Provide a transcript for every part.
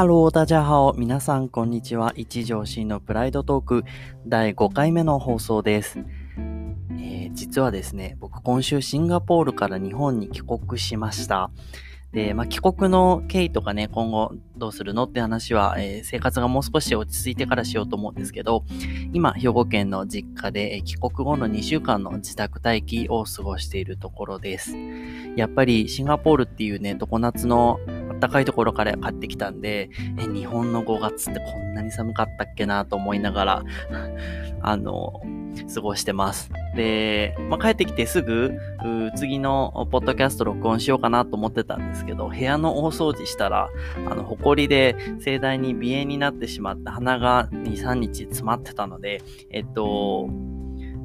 Hello、大家好。皆さん、こんにちは。一条新のプライドトーク第5回目の放送です。えー、実はですね、僕今週シンガポールから日本に帰国しました。で、まあ、帰国の経緯とかね、今後どうするのって話は、えー、生活がもう少し落ち着いてからしようと思うんですけど、今、兵庫県の実家で、え、帰国後の2週間の自宅待機を過ごしているところです。やっぱりシンガポールっていうね、常夏の暖かいところから帰ってきたんで、え、日本の5月ってこんなに寒かったっけなと思いながら、あの、過ごしてます。で、まあ、帰ってきてすぐ、次のポッドキャスト録音しようかなと思ってたんですけど、部屋の大掃除したら、あの、埃で盛大に鼻炎になってしまって鼻が2、3日詰まってたので、えっと、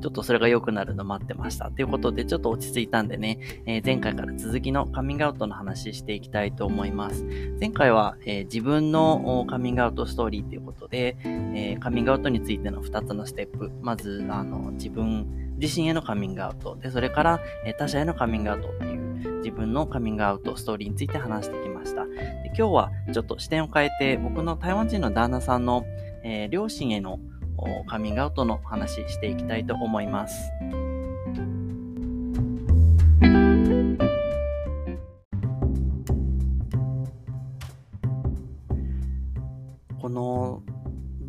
ちょっとそれが良くなるの待ってました。ということで、ちょっと落ち着いたんでね、えー、前回から続きのカミングアウトの話していきたいと思います。前回は、えー、自分のカミングアウトストーリーということで、えー、カミングアウトについての2つのステップ。まず、あの、自分自身へのカミングアウト。で、それから、え他者へのカミングアウトっていう自分のカミングアウトストーリーについて話してきました。で今日はちょっと視点を変えて、僕の台湾人の旦那さんの、え両親へのカミングアウトの話していきたいと思います。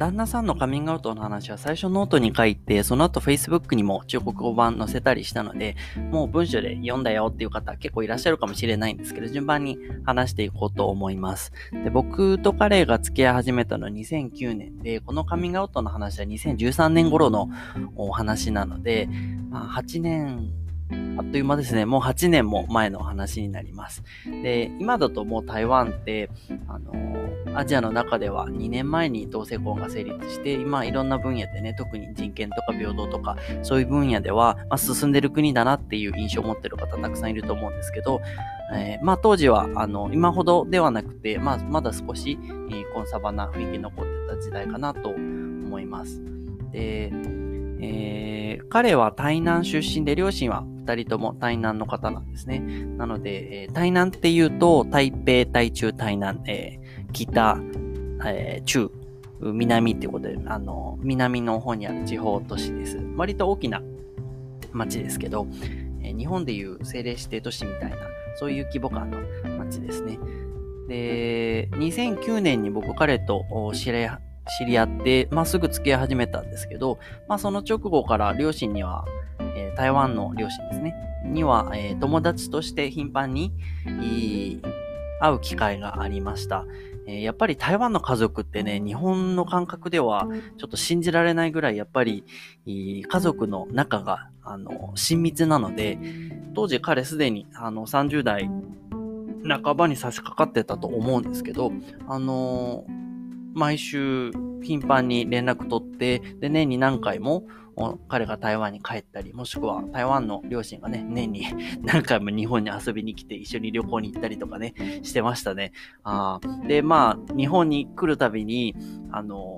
旦那さんのカミングアウトの話は最初ノートに書いて、その後 Facebook にも中国語版載せたりしたので、もう文章で読んだよっていう方結構いらっしゃるかもしれないんですけど、順番に話していこうと思います。で僕と彼が付き合い始めたのは2009年で、このカミングアウトの話は2013年頃のお話なので、まあ、8年あっという間ですね。もう8年も前の話になります。で、今だともう台湾って、あのアジアの中では2年前に同性婚が成立して、今いろんな分野でね、特に人権とか平等とか、そういう分野では、まあ、進んでる国だなっていう印象を持ってる方たくさんいると思うんですけど、えー、まあ当時は、あの、今ほどではなくて、まあまだ少し、えー、コンサバな雰囲気残ってた時代かなと思います。で、えー、彼は台南出身で、両親は二人とも台南の方なんですね。なので、えー、台南っていうと、台北、台中、台南、えー、北、えー、中、南っていうことで、あの、南の方にある地方都市です。割と大きな町ですけど、えー、日本でいう政令指定都市みたいな、そういう規模感の町ですね。で、2009年に僕彼と知り知り合って、まあ、すぐ付き合い始めたんですけど、まあ、その直後から両親には、え、台湾の両親ですね、には、えー、友達として頻繁に、会う機会がありました。え、やっぱり台湾の家族ってね、日本の感覚ではちょっと信じられないぐらい、やっぱり、家族の仲が、あの、親密なので、当時彼すでに、あの、30代半ばに差し掛かってたと思うんですけど、あの毎週頻繁に連絡取って、で、年に何回も彼が台湾に帰ったり、もしくは台湾の両親がね、年に 何回も日本に遊びに来て一緒に旅行に行ったりとかね、してましたね。あで、まあ、日本に来るたびに、あの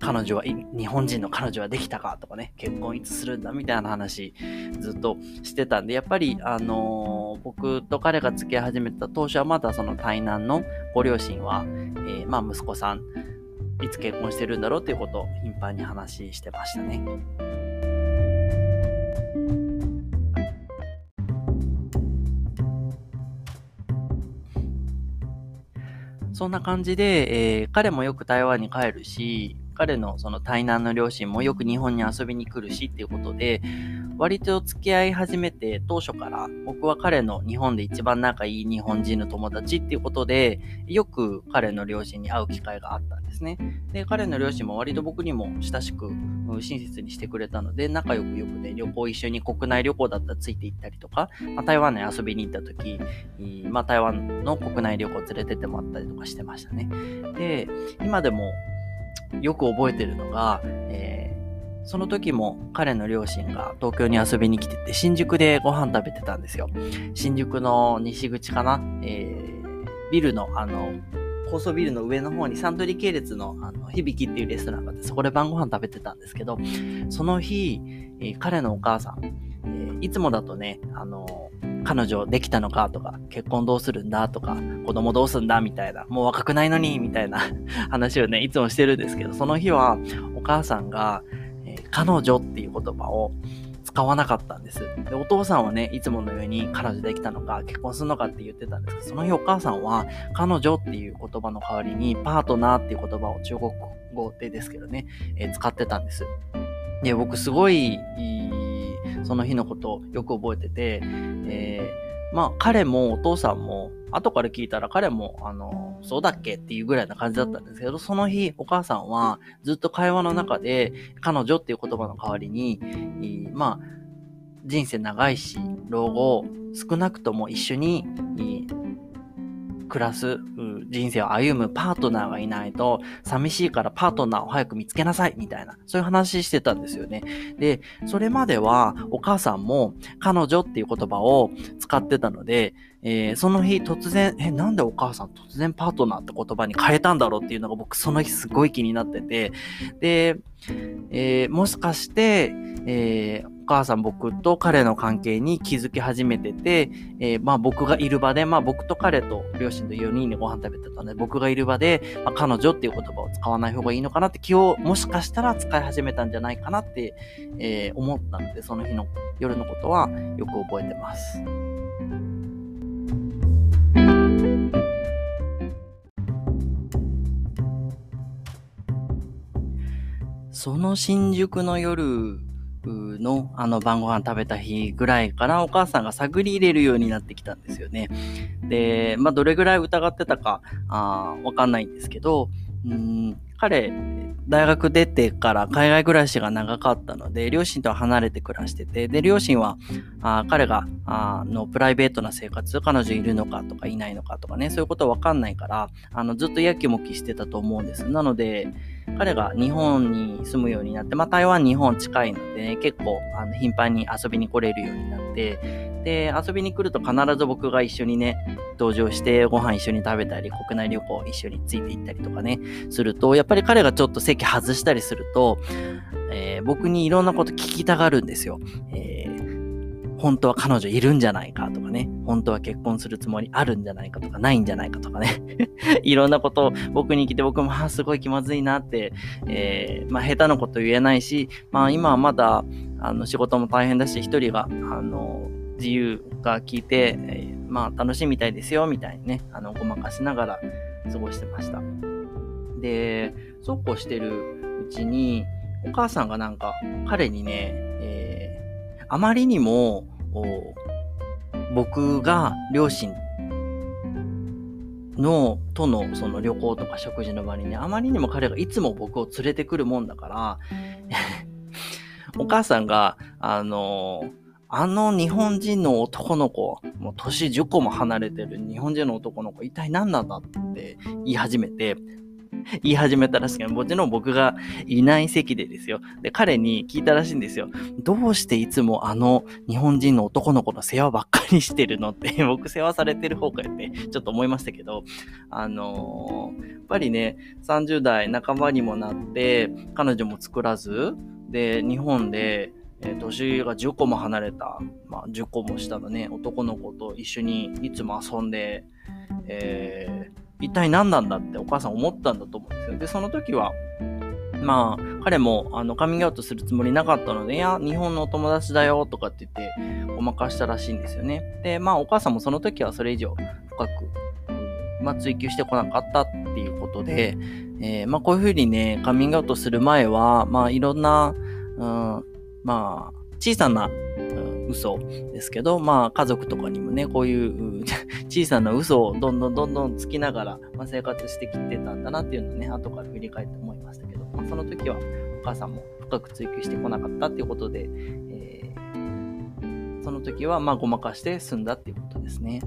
彼女は、日本人の彼女はできたかとかね、結婚いつするんだみたいな話ずっとしてたんで、やっぱり、あのー、僕と彼が付き合い始めた当初はまだその台南のご両親は、えー、まあ息子さん、いつ結婚してるんだろうっていうことを頻繁に話してましたね。そんな感じで、えー、彼もよく台湾に帰るし、彼のその台南の両親もよく日本に遊びに来るしっていうことで、割と付き合い始めて当初から僕は彼の日本で一番仲いい日本人の友達っていうことで、よく彼の両親に会う機会があったんですね。で、彼の両親も割と僕にも親しく親切にしてくれたので、仲良くよくね、旅行一緒に国内旅行だったらついて行ったりとか、まあ、台湾に遊びに行った時、まあ、台湾の国内旅行連れてってもらったりとかしてましたね。で、今でもよく覚えてるのが、えー、その時も彼の両親が東京に遊びに来てて、新宿でご飯食べてたんですよ。新宿の西口かな、えー、ビルの、あの、高層ビルの上の方にサントリー系列のあの響きっていうレストランがあって、そこで晩ご飯食べてたんですけど、その日、えー、彼のお母さん、え、いつもだとね、あの、彼女できたのかとか、結婚どうするんだとか、子供どうすんだみたいな、もう若くないのにみたいな 話をね、いつもしてるんですけど、その日はお母さんが、えー、彼女っていう言葉を使わなかったんです。で、お父さんはね、いつものように彼女できたのか、結婚するのかって言ってたんですけど、その日お母さんは、彼女っていう言葉の代わりに、パートナーっていう言葉を中国語でですけどね、えー、使ってたんです。で、僕すごい、その日のことをよく覚えてて、えー、まあ彼もお父さんも、後から聞いたら彼も、あの、そうだっけっていうぐらいな感じだったんですけど、その日お母さんはずっと会話の中で、彼女っていう言葉の代わりに、まあ、人生長いし、老後、少なくとも一緒に暮らす、人生を歩むパートナーがいないと、寂しいからパートナーを早く見つけなさい、みたいな、そういう話してたんですよね。で、それまではお母さんも彼女っていう言葉を使ってたので、えー、その日突然、え、なんでお母さん突然パートナーって言葉に変えたんだろうっていうのが僕その日すごい気になってて、で、えー、もしかして、えー、母さん僕と彼の関係に気づき始めてて、えー、まあ僕がいる場で、まあ僕と彼と両親と4人でご飯食べてたので、僕がいる場で、まあ、彼女っていう言葉を使わない方がいいのかなって気をもしかしたら使い始めたんじゃないかなって、えー、思ったので、その日の夜のことはよく覚えてます。その新宿の夜のあの晩ご飯食べた日ぐらいからお母さんが探り入れるようになってきたんですよね。で、まあどれぐらい疑ってたかあわかんないんですけど、うん彼、大学出てから海外暮らしが長かったので、両親とは離れて暮らしてて、で、両親は、あ彼があのプライベートな生活、彼女いるのかとかいないのかとかね、そういうことわかんないから、あのずっとやきもきしてたと思うんです。なので、彼が日本に住むようになって、まあ台湾日本近いので、ね、結構あの頻繁に遊びに来れるようになって、で、遊びに来ると必ず僕が一緒にね、登場してご飯一緒に食べたり、国内旅行一緒について行ったりとかね、すると、やっぱり彼がちょっと席外したりすると、えー、僕にいろんなこと聞きたがるんですよ。えー、本当は彼女いるんじゃないかとかね、本当は結婚するつもりあるんじゃないかとか、ないんじゃないかとかね、いろんなことを僕に聞いて僕も、あ、すごい気まずいなって、えー、まあ、下手なこと言えないし、まあ、今はまだ、あの、仕事も大変だし、一人が、あの、自由が聞いて、えー、まあ楽しみたいですよ、みたいにね、あの、ごまかしながら過ごしてました。で、そうこうしてるうちに、お母さんがなんか彼にね、あまりにも、僕が両親の、とのその旅行とか食事の場にね、あまりにも彼がいつも僕を連れてくるもんだから、お母さんが、あのあの日本人の男の子、もう年10個も離れてる日本人の男の子、一体何なんだって言い始めて、言い始めたらしいけど、もちろん僕がいない席でですよ。で、彼に聞いたらしいんですよ。どうしていつもあの日本人の男の子の世話ばっかりしてるのって、僕世話されてる方かって、ちょっと思いましたけど、あのー、やっぱりね、30代半ばにもなって、彼女も作らず、で、日本で、えー、年が10個も離れた、まあ、10個も下のね、男の子と一緒にいつも遊んで、え、一体何なんだってお母さん思ったんだと思うんですよ。で、その時は、まあ、彼も、あの、カミングアウトするつもりなかったので、いや、日本のお友達だよ、とかって言って、ごまかしたらしいんですよね。で、まあ、お母さんもその時はそれ以上深く、まあ、追求してこなかったっていうことで、えー、まあ、こういうふうにね、カミングアウトする前は、まあ、いろんな、うん、まあ、小さな、嘘ですけど、まあ家族とかにもね、こういう 小さな嘘をどんどんどんどんつきながら、ま、生活してきてたんだなっていうのをね、後から振り返って思いましたけど、まあ、その時はお母さんも深く追求してこなかったっていうことで、えー、その時はまあごまかして済んだっていうことですね。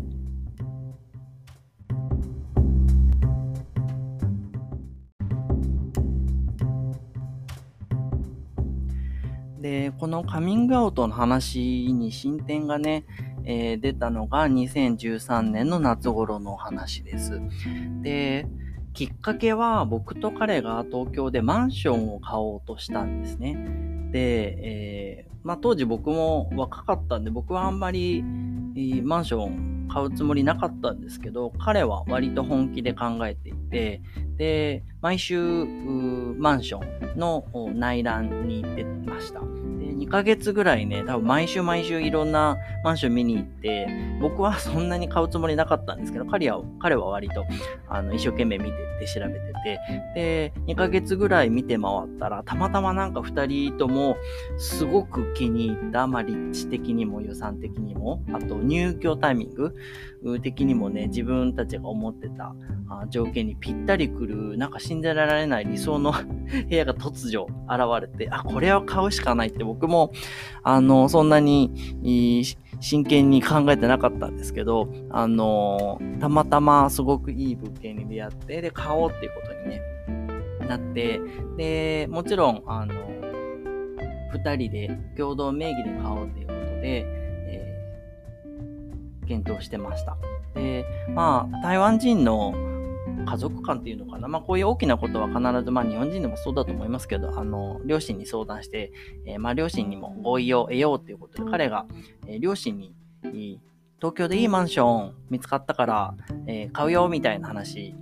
で、このカミングアウトの話に進展がね、えー、出たのが2013年の夏頃の話です。で、きっかけは僕と彼が東京でマンションを買おうとしたんですね。で、えー、まあ当時僕も若かったんで僕はあんまりマンション買うつもりなかったんですけど、彼は割と本気で考えていて、で、毎週、マンションの内覧に行ってました。で2ヶ月ぐらいね、多分毎週毎週いろんなマンション見に行って、僕は そんなに買うつもりなかったんですけど、彼は、彼は割と、あの、一生懸命見てて調べてて、で、2ヶ月ぐらい見て回ったら、たまたまなんか2人とも、すごく気に入った、まあ、立地的にも予算的にも、あと入居タイミング的にもね、自分たちが思ってた条件にぴったりくる、なんか信じられない理想の 部屋が突如現れて、あ、これは買うしかないって僕も、あの、そんなに真剣に考えてなかったんですけど、あの、たまたますごくいい物件に出会って、で、買おうっていうことにね、なって、で、もちろん、あの、二人で共同名義で買おうっていうことで、検討してました。で、まあ、台湾人の家族間っていうのかな。まあ、こういう大きなことは必ず、まあ、日本人でもそうだと思いますけど、あの、両親に相談して、えー、まあ、両親にも合意を得ようっていうことで、彼が、えー、両親に、東京でいいマンション見つかったから、えー、買うよ、みたいな話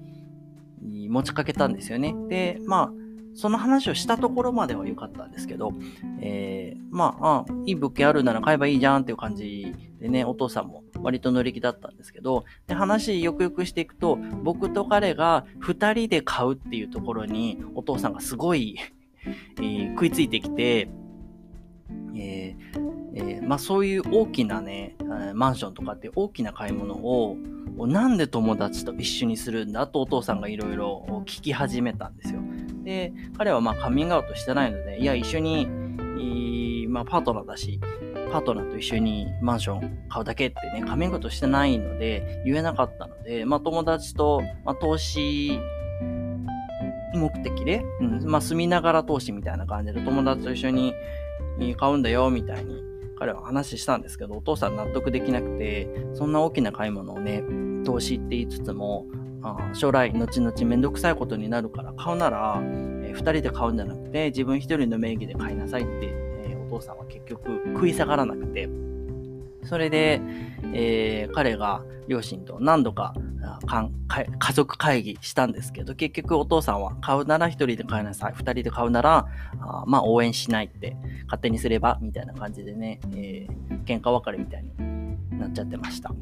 持ちかけたんですよね。で、まあ、その話をしたところまでは良かったんですけど、えー、まあ、あ、いい物件あるなら買えばいいじゃんっていう感じでね、お父さんも割と乗り気だったんですけど、で、話よくよくしていくと、僕と彼が二人で買うっていうところに、お父さんがすごいえー、食いついてきて、えーえー、まあそういう大きなね、マンションとかって大きな買い物を、なんで友達と一緒にするんだとお父さんがいろいろ聞き始めたんですよ。で、彼はまあカミングアウトしてないので、いや、一緒に、まあパートナーだし、パートナーと一緒にマンション買うだけってね、カミングアウトしてないので、言えなかったので、まあ友達と、まあ投資目的で、うん、まあ住みながら投資みたいな感じで友達と一緒に買うんだよ、みたいに彼は話したんですけど、お父さん納得できなくて、そんな大きな買い物をね、投資って言いつつも、あ将来、後々めんどくさいことになるから買うなら、えー、2人で買うんじゃなくて、自分1人の名義で買いなさいって、父さんは結局食い下がらなくて、それで、えー、彼が両親と何度か家族会議したんですけど、結局お父さんは買うなら1人で買いなさい、2人で買うなら、あまあ応援しないって勝手にすればみたいな感じでね、えー、喧嘩別れみたいになっちゃってました。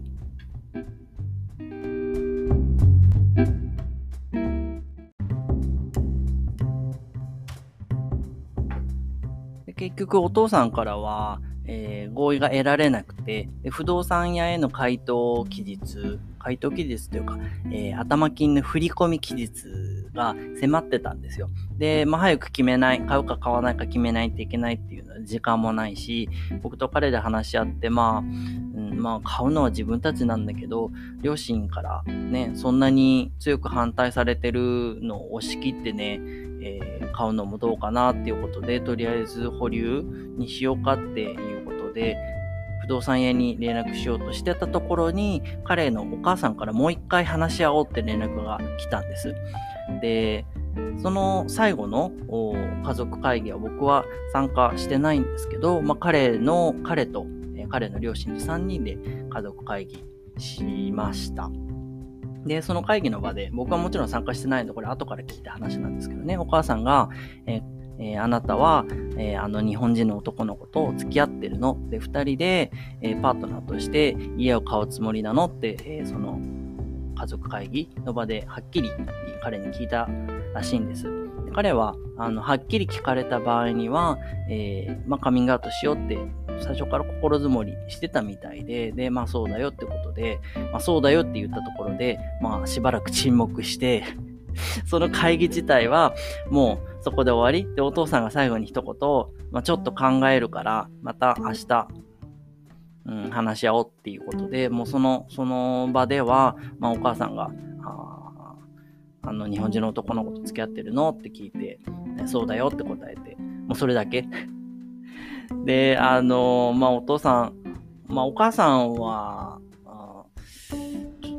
結局お父さんからは、えー、合意が得られなくて、不動産屋への回答期日、回答期日というか、えー、頭金の振込期日が迫ってたんですよ。で、まあ、早く決めない、買うか買わないか決めないといけないっていうのは時間もないし、僕と彼で話し合って、まあ、まあ、買うのは自分たちなんだけど、両親からね、そんなに強く反対されてるのを押し切ってね、えー、買うのもどうかなっていうことで、とりあえず保留にしようかっていうことで、不動産屋に連絡しようとしてたところに、彼のお母さんからもう一回話し合おうって連絡が来たんです。で、その最後の家族会議は僕は参加してないんですけど、まあ、彼の、彼と、彼の両親で3人で家族会議しました。で、その会議の場で、僕はもちろん参加してないので、これ後から聞いた話なんですけどね、お母さんが、えーえ、あなたは、えー、あの日本人の男の子と付き合ってるので、二人で、えー、パートナーとして家を買うつもりなのって、えその家族会議の場ではっきり彼に聞いたらしいんです。で彼はあのはっきり聞かれた場合には、えまあ、カミングアウトしようって最初から心づもりしてたみたいで、で、まあそうだよってことで、まあそうだよって言ったところで、まあしばらく沈黙して その会議自体はもうそこで終わりで、お父さんが最後に一言、まあ、ちょっと考えるから、また明日、うん、話し合おうっていうことで、もうその、その場では、まあ、お母さんが、あの、日本人の男の子と付き合ってるの？って聞いて、そうだよって答えて、もうそれだけ。で、あの、まあ、お父さん、まあ、お母さんは、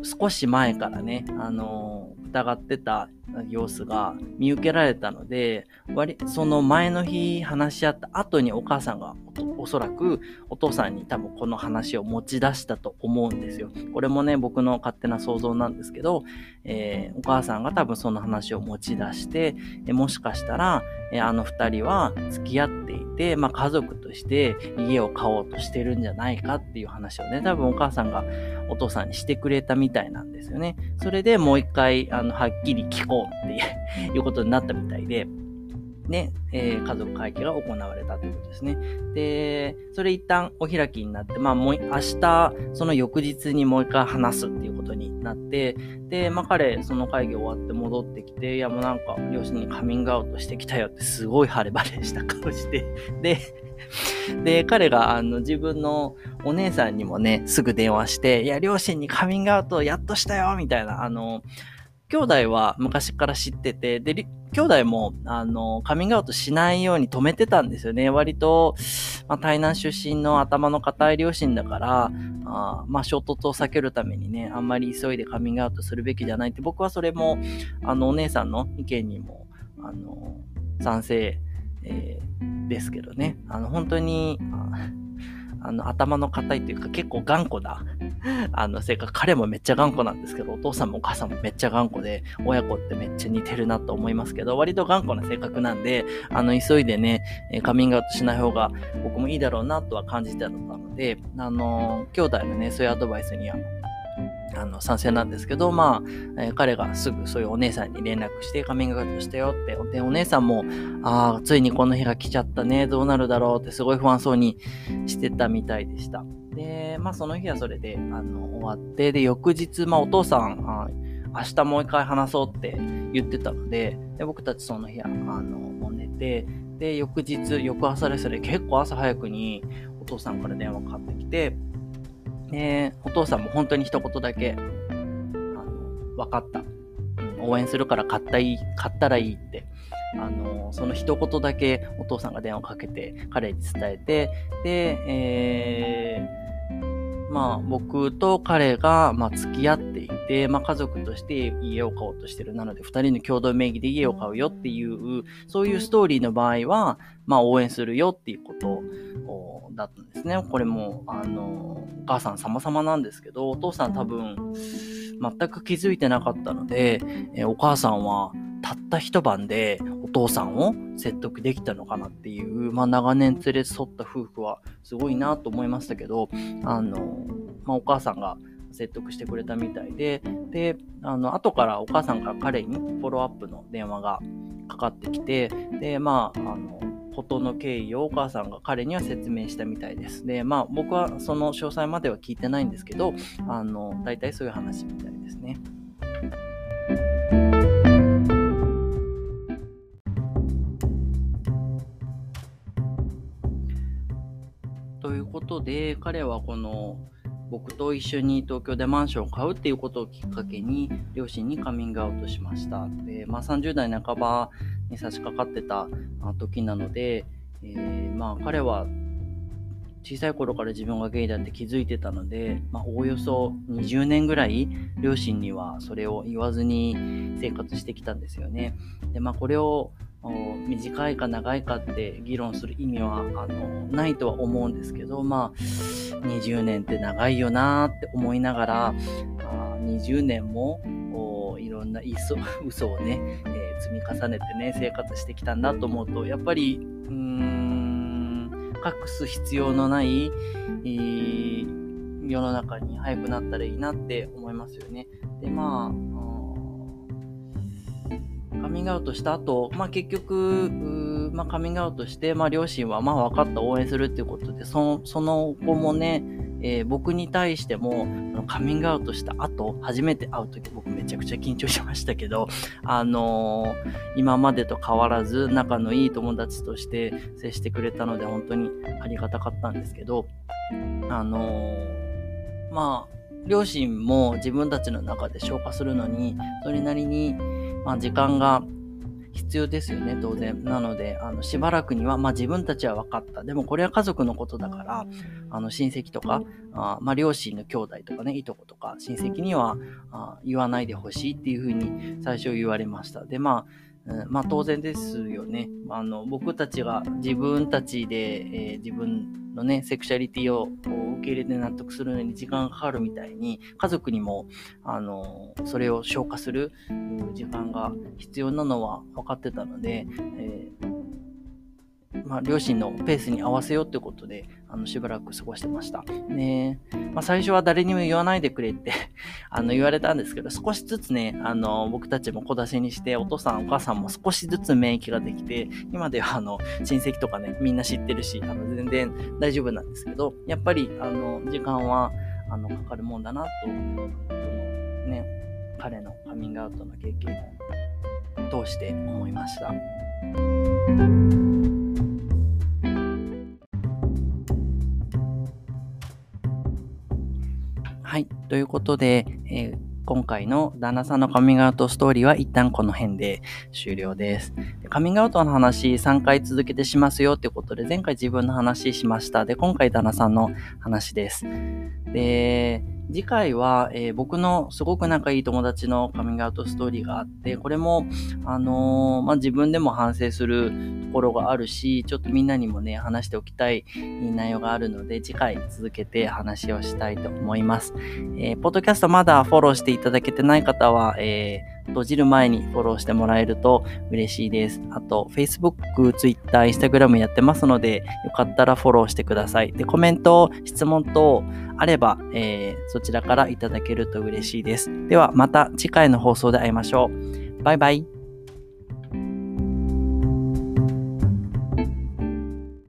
少し前からね、あの疑ってた様子が見受けられたので、割その前の日話し合った後にお母さんがおそらくお父さんに多分この話を持ち出したと思うんですよ。これもね、僕の勝手な想像なんですけど、えー、お母さんが多分その話を持ち出して、えもしかしたら、えあの二人は付き合っていて、まあ、家族として家を買おうとしてるんじゃないかっていう話をね、多分お母さんがお父さんにしてくれたみたいなんですよね。それでもう一回、あの、はっきり聞こうっていうことになったみたいで、ね、えー、家族会議が行われたということですね。で、それ一旦お開きになって、まあもう明日、その翌日にもう一回話すっていうことになって、で、まあ彼、その会議終わって戻ってきて、いやもうなんか、両親にカミングアウトしてきたよってすごい晴れ晴れした顔して、で、で、彼があの自分のお姉さんにもね、すぐ電話して、いや、両親にカミングアウトやっとしたよみたいな、あの、兄弟は昔から知ってて、で、兄弟も、あの、カミングアウトしないように止めてたんですよね。割と、まあ、台南出身の頭の固い両親だから、あまあ、衝突を避けるためにね、あんまり急いでカミングアウトするべきじゃないって、僕はそれも、あの、お姉さんの意見にも、あの、賛成、えー、ですけどね。あの、本当に、あの、頭の硬いというか結構頑固な、あの、性格、彼もめっちゃ頑固なんですけど、お父さんもお母さんもめっちゃ頑固で、親子ってめっちゃ似てるなと思いますけど、割と頑固な性格なんで、あの、急いでね、カミングアウトしない方が僕もいいだろうなとは感じてたので、あの、兄弟のね、そういうアドバイスにはあの、賛成なんですけど、まあ、えー、彼がすぐそういうお姉さんに連絡してカミングアウトしたよって、で、お姉さんも、ああ、ついにこの日が来ちゃったね、どうなるだろうってすごい不安そうにしてたみたいでした。で、まあその日はそれで、あの、終わって、で、翌日、まあお父さん、あ明日もう一回話そうって言ってたので、で僕たちその日は、あの、もう寝て、で、翌日、翌朝ですね、結構朝早くにお父さんから電話かかってきて、で、お父さんも本当に一言だけ、あの、分かった。応援するから買ったいい、買ったらいいって、あの、その一言だけお父さんが電話かけて彼に伝えて、で、えー、まあ僕と彼が、まあ、付き合っていて、まあ家族として家を買おうとしてる。なので二人の共同名義で家を買うよっていう、そういうストーリーの場合は、まあ応援するよっていうことだったんですね。これも、あの、お母さん様々なんですけど、お父さん多分、全く気づいてなかったので、えお母さんはたった一晩でお父さんを説得できたのかなっていう、まあ長年連れ添った夫婦はすごいなと思いましたけど、あの、まあお母さんが説得してくれたみたいで、で、あの、後からお母さんから彼にフォローアップの電話がかかってきて、で、まあ、あの、ことの経緯をお母さんが彼には説明したみたいです。で、まあ僕はその詳細までは聞いてないんですけど、あの、大体そういう話みたいですね。ということで、彼はこの僕と一緒に東京でマンションを買うっていうことをきっかけに両親にカミングアウトしました。で、まあ30代半ばに差し掛かってた時なので、えー、まあ彼は小さい頃から自分がゲイだって気づいてたので、まあ、おおよそ20年ぐらい両親にはそれを言わずに生活してきたんですよね。で、まあこれを短いか長いかって議論する意味はあのないとは思うんですけど、まあ20年って長いよなーって思いながら、あ20年もいろんな 嘘をね、えー、積み重ねてね、生活してきたんだと思うと、やっぱり、うーん、隠す必要のない、えー、世の中に早くなったらいいなって思いますよね。で、まあ、カミングアウトした後、まあ結局、まあカミングアウトして、まあ両親はまあ分かった応援するっていうことで、その、その後もね、えー、僕に対しても、カミングアウトした後、初めて会う時僕めちゃくちゃ緊張しましたけど、あのー、今までと変わらず仲のいい友達として接してくれたので本当にありがたかったんですけど、あのー、まあ、両親も自分たちの中で消化するのに、それなりに、まあ、時間が必要ですよね、当然。なので、あの、しばらくには、まあ自分たちは分かった。でもこれは家族のことだから、あの、親戚とか、あまあ両親の兄弟とかね、いとことか、親戚にはあ言わないでほしいっていうふうに最初言われました。で、まあ、うん、まあ当然ですよね。あの僕たちが自分たちで、えー、自分のね、セクシャリティを受け入れて納得するのに時間がかかるみたいに、家族にも、あの、それを消化する時間が必要なのは分かってたので、えーまあ、両親のペースに合わせようってことで、あの、しばらく過ごしてました。ねまあ、最初は誰にも言わないでくれって あの、言われたんですけど、少しずつね、あの、僕たちも小出しにして、お父さん、お母さんも少しずつ免疫ができて、今では、あの、親戚とかね、みんな知ってるし、あの、全然大丈夫なんですけど、やっぱり、あの、時間は、あの、かかるもんだなと、この、ね、彼のカミングアウトの経験を通して思いました。はい。ということで、えー、今回の旦那さんのカミングアウトストーリーは一旦この辺で終了です。でカミングアウトの話3回続けてしますよってことで、前回自分の話しました。で、今回旦那さんの話です。で、次回は、えー、僕のすごく仲いい友達のカミングアウトストーリーがあって、これも、あのー、まあ、自分でも反省するところがあるし、ちょっとみんなにもね、話しておきたい内容があるので、次回続けて話をしたいと思います。えー、ポッドキャストまだフォローしていただけてない方は、えー閉じる前にフォローしてもらえると嬉しいです。あと、Facebook、Twitter、Instagram やってますので、よかったらフォローしてください。で、コメント、質問等あれば、えー、そちらからいただけると嬉しいです。では、また次回の放送で会いましょう。バイバイ。